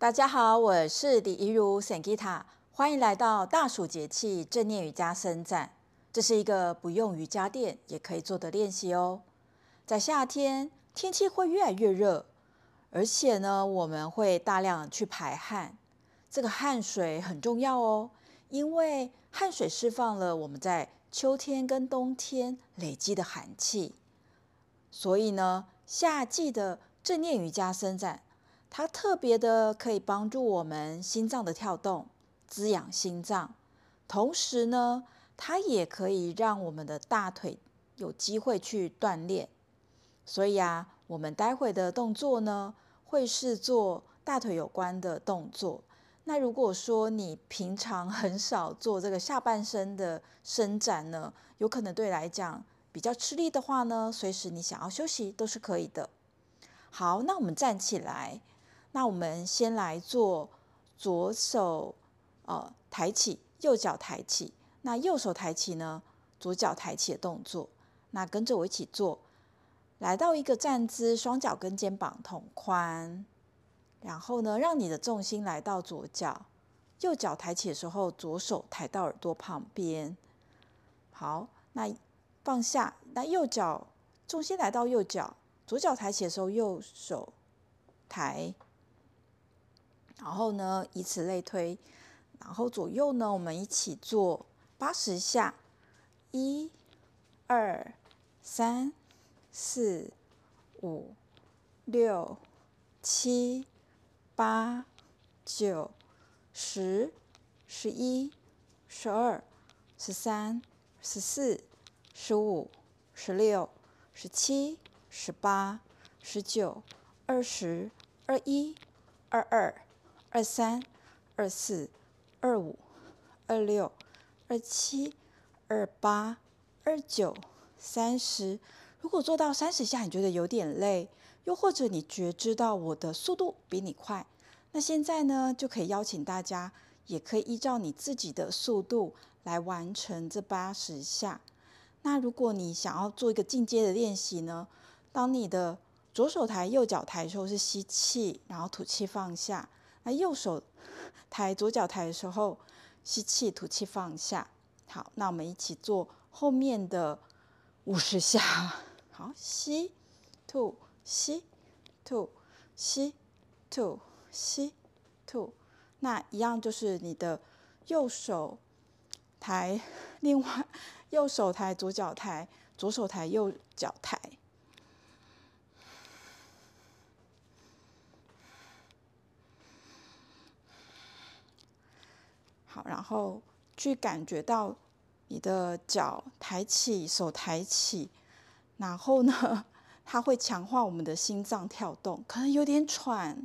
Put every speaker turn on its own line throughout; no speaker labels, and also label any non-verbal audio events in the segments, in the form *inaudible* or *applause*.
大家好，我是李怡如 Sangita，欢迎来到大暑节气正念瑜伽伸展。这是一个不用瑜伽垫也可以做的练习哦。在夏天，天气会越来越热，而且呢，我们会大量去排汗。这个汗水很重要哦，因为汗水释放了我们在秋天跟冬天累积的寒气。所以呢，夏季的正念瑜伽伸展，它特别的可以帮助我们心脏的跳动，滋养心脏。同时呢，它也可以让我们的大腿有机会去锻炼。所以啊，我们待会的动作呢，会是做大腿有关的动作。那如果说你平常很少做这个下半身的伸展呢，有可能对来讲比较吃力的话呢，随时你想要休息都是可以的。好，那我们站起来。那我们先来做左手呃抬起，右脚抬起。那右手抬起呢，左脚抬起的动作。那跟着我一起做，来到一个站姿，双脚跟肩膀同宽。然后呢，让你的重心来到左脚，右脚抬起的时候，左手抬到耳朵旁边。好，那放下，那右脚重心来到右脚，左脚抬起的时候，右手抬。然后呢，以此类推，然后左右呢，我们一起做八十下，一、二、三、四、五、六、七、八、九、十、十一、十二、十三、十四、十五、十六、十七、十八、十九、二十、二一、二二。二三、二四、二五、二六、二七、二八、二九、三十。如果做到三十下，你觉得有点累，又或者你觉知到我的速度比你快，那现在呢，就可以邀请大家，也可以依照你自己的速度来完成这八十下。那如果你想要做一个进阶的练习呢，当你的左手抬、右脚抬的时候是吸气，然后吐气放下。那右手抬，左脚抬的时候，吸气，吐气，放下。好，那我们一起做后面的五十下。好，吸，吐，吸，吐，吸，吐，吸，吐。那一样就是你的右手抬，另外右手抬，左脚抬，左手抬，右脚抬。好，然后去感觉到你的脚抬起，手抬起，然后呢，它会强化我们的心脏跳动，可能有点喘，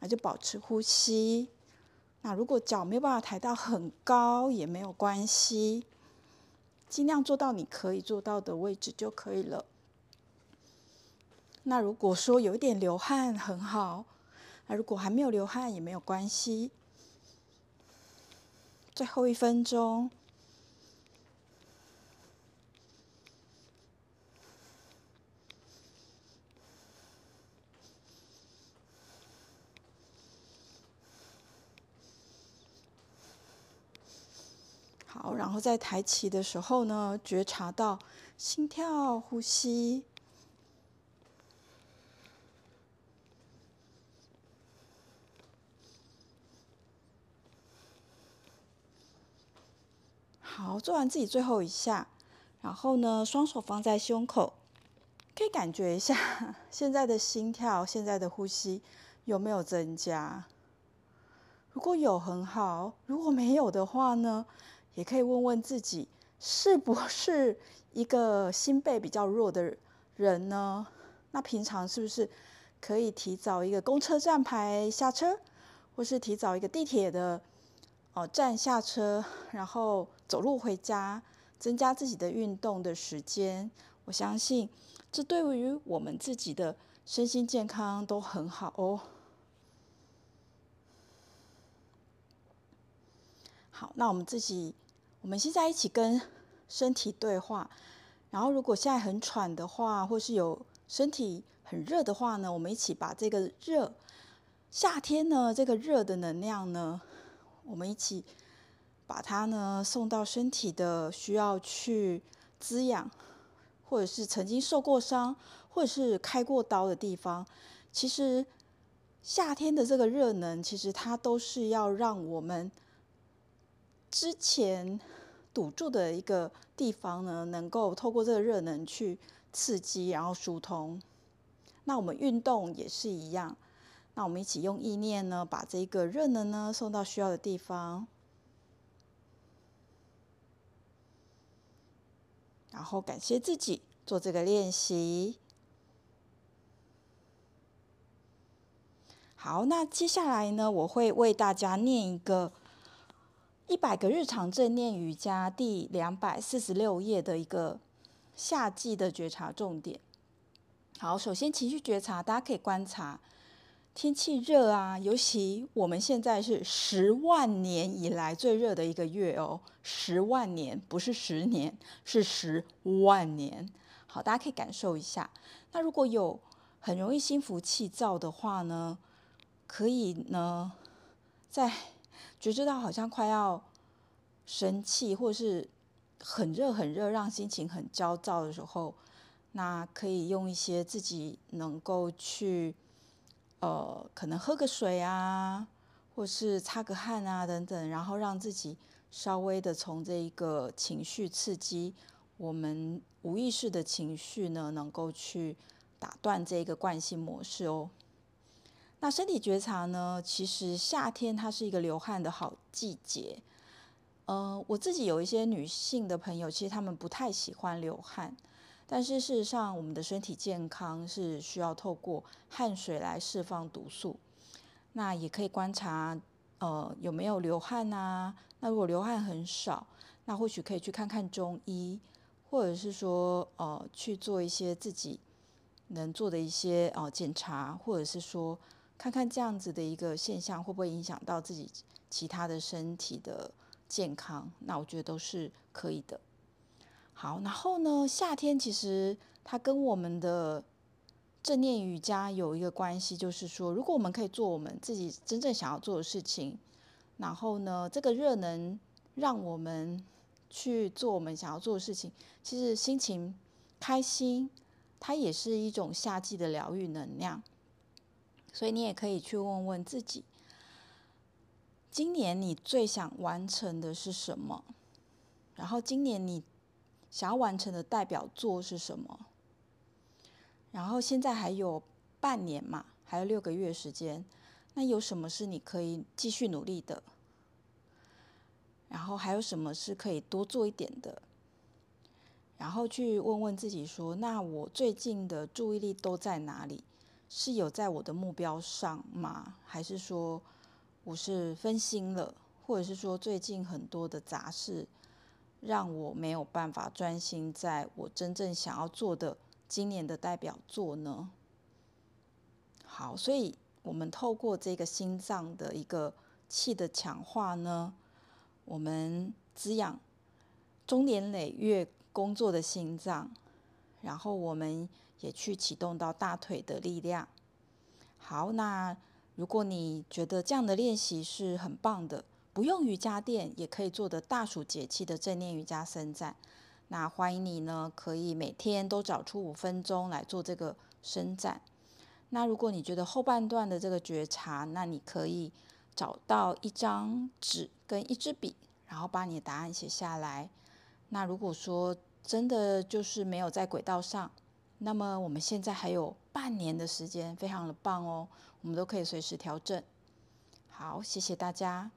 那就保持呼吸。那如果脚没有办法抬到很高也没有关系，尽量做到你可以做到的位置就可以了。那如果说有一点流汗很好，那如果还没有流汗也没有关系。最后一分钟，好，然后在抬起的时候呢，觉察到心跳、呼吸。好，做完自己最后一下，然后呢，双手放在胸口，可以感觉一下 *laughs* 现在的心跳、现在的呼吸有没有增加？如果有，很好；如果没有的话呢，也可以问问自己，是不 *laughs* 是一个心肺比较弱的人呢？那平常是不是可以提早一个公车站牌下车，或是提早一个地铁的？哦，站下车，然后走路回家，增加自己的运动的时间。我相信这对于我们自己的身心健康都很好哦。好，那我们自己，我们现在一起跟身体对话。然后，如果现在很喘的话，或是有身体很热的话呢，我们一起把这个热夏天呢，这个热的能量呢，我们一起把它呢送到身体的需要去滋养，或者是曾经受过伤，或者是开过刀的地方。其实夏天的这个热能，其实它都是要让我们之前堵住的一个地方呢，能够透过这个热能去刺激，然后疏通。那我们运动也是一样。那我们一起用意念呢，把这个热能呢送到需要的地方，然后感谢自己做这个练习。好，那接下来呢，我会为大家念一个一百个日常正念瑜伽第两百四十六页的一个夏季的觉察重点。好，首先情绪觉察，大家可以观察。天气热啊，尤其我们现在是十万年以来最热的一个月哦，十万年不是十年，是十万年。好，大家可以感受一下。那如果有很容易心浮气躁的话呢，可以呢，在觉知到好像快要生气，或是很热很热，让心情很焦躁的时候，那可以用一些自己能够去。呃，可能喝个水啊，或是擦个汗啊，等等，然后让自己稍微的从这一个情绪刺激，我们无意识的情绪呢，能够去打断这个惯性模式哦。那身体觉察呢，其实夏天它是一个流汗的好季节。呃，我自己有一些女性的朋友，其实她们不太喜欢流汗。但是事实上，我们的身体健康是需要透过汗水来释放毒素。那也可以观察，呃，有没有流汗啊？那如果流汗很少，那或许可以去看看中医，或者是说，呃，去做一些自己能做的一些呃检查，或者是说，看看这样子的一个现象会不会影响到自己其他的身体的健康？那我觉得都是可以的。好，然后呢，夏天其实它跟我们的正念瑜伽有一个关系，就是说，如果我们可以做我们自己真正想要做的事情，然后呢，这个热能让我们去做我们想要做的事情，其实心情开心，它也是一种夏季的疗愈能量。所以你也可以去问问自己，今年你最想完成的是什么？然后今年你。想要完成的代表作是什么？然后现在还有半年嘛，还有六个月时间，那有什么是你可以继续努力的？然后还有什么是可以多做一点的？然后去问问自己说：那我最近的注意力都在哪里？是有在我的目标上吗？还是说我是分心了？或者是说最近很多的杂事？让我没有办法专心在我真正想要做的今年的代表作呢？好，所以我们透过这个心脏的一个气的强化呢，我们滋养中年累月工作的心脏，然后我们也去启动到大腿的力量。好，那如果你觉得这样的练习是很棒的。不用瑜伽垫也可以做的大暑节气的正念瑜伽伸展，那欢迎你呢，可以每天都找出五分钟来做这个伸展。那如果你觉得后半段的这个觉察，那你可以找到一张纸跟一支笔，然后把你的答案写下来。那如果说真的就是没有在轨道上，那么我们现在还有半年的时间，非常的棒哦，我们都可以随时调整。好，谢谢大家。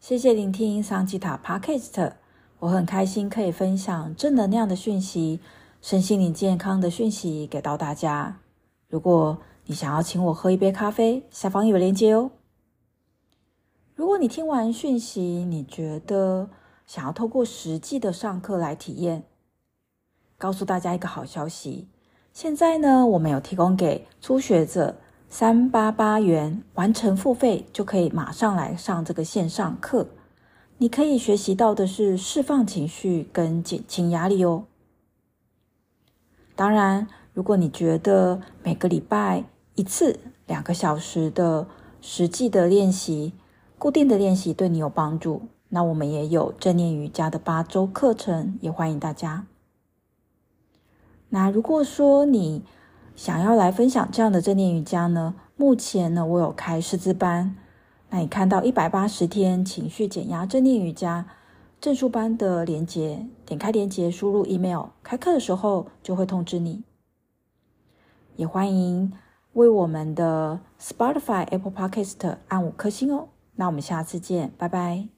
谢谢聆听桑吉塔 Podcast，我很开心可以分享正能量的讯息、身心灵健康的讯息给到大家。如果你想要请我喝一杯咖啡，下方有链接哦。如果你听完讯息，你觉得想要透过实际的上课来体验，告诉大家一个好消息，现在呢，我们有提供给初学者。三八八元完成付费就可以马上来上这个线上课，你可以学习到的是释放情绪跟减轻压力哦。当然，如果你觉得每个礼拜一次两个小时的实际的练习，固定的练习对你有帮助，那我们也有正念瑜伽的八周课程，也欢迎大家。那如果说你想要来分享这样的正念瑜伽呢，目前呢我有开师资班，那你看到一百八十天情绪减压正念瑜伽证书班的链接，点开链接，输入 email，开课的时候就会通知你。也欢迎为我们的 Spotify、Apple Podcast 按五颗星哦。那我们下次见，拜拜。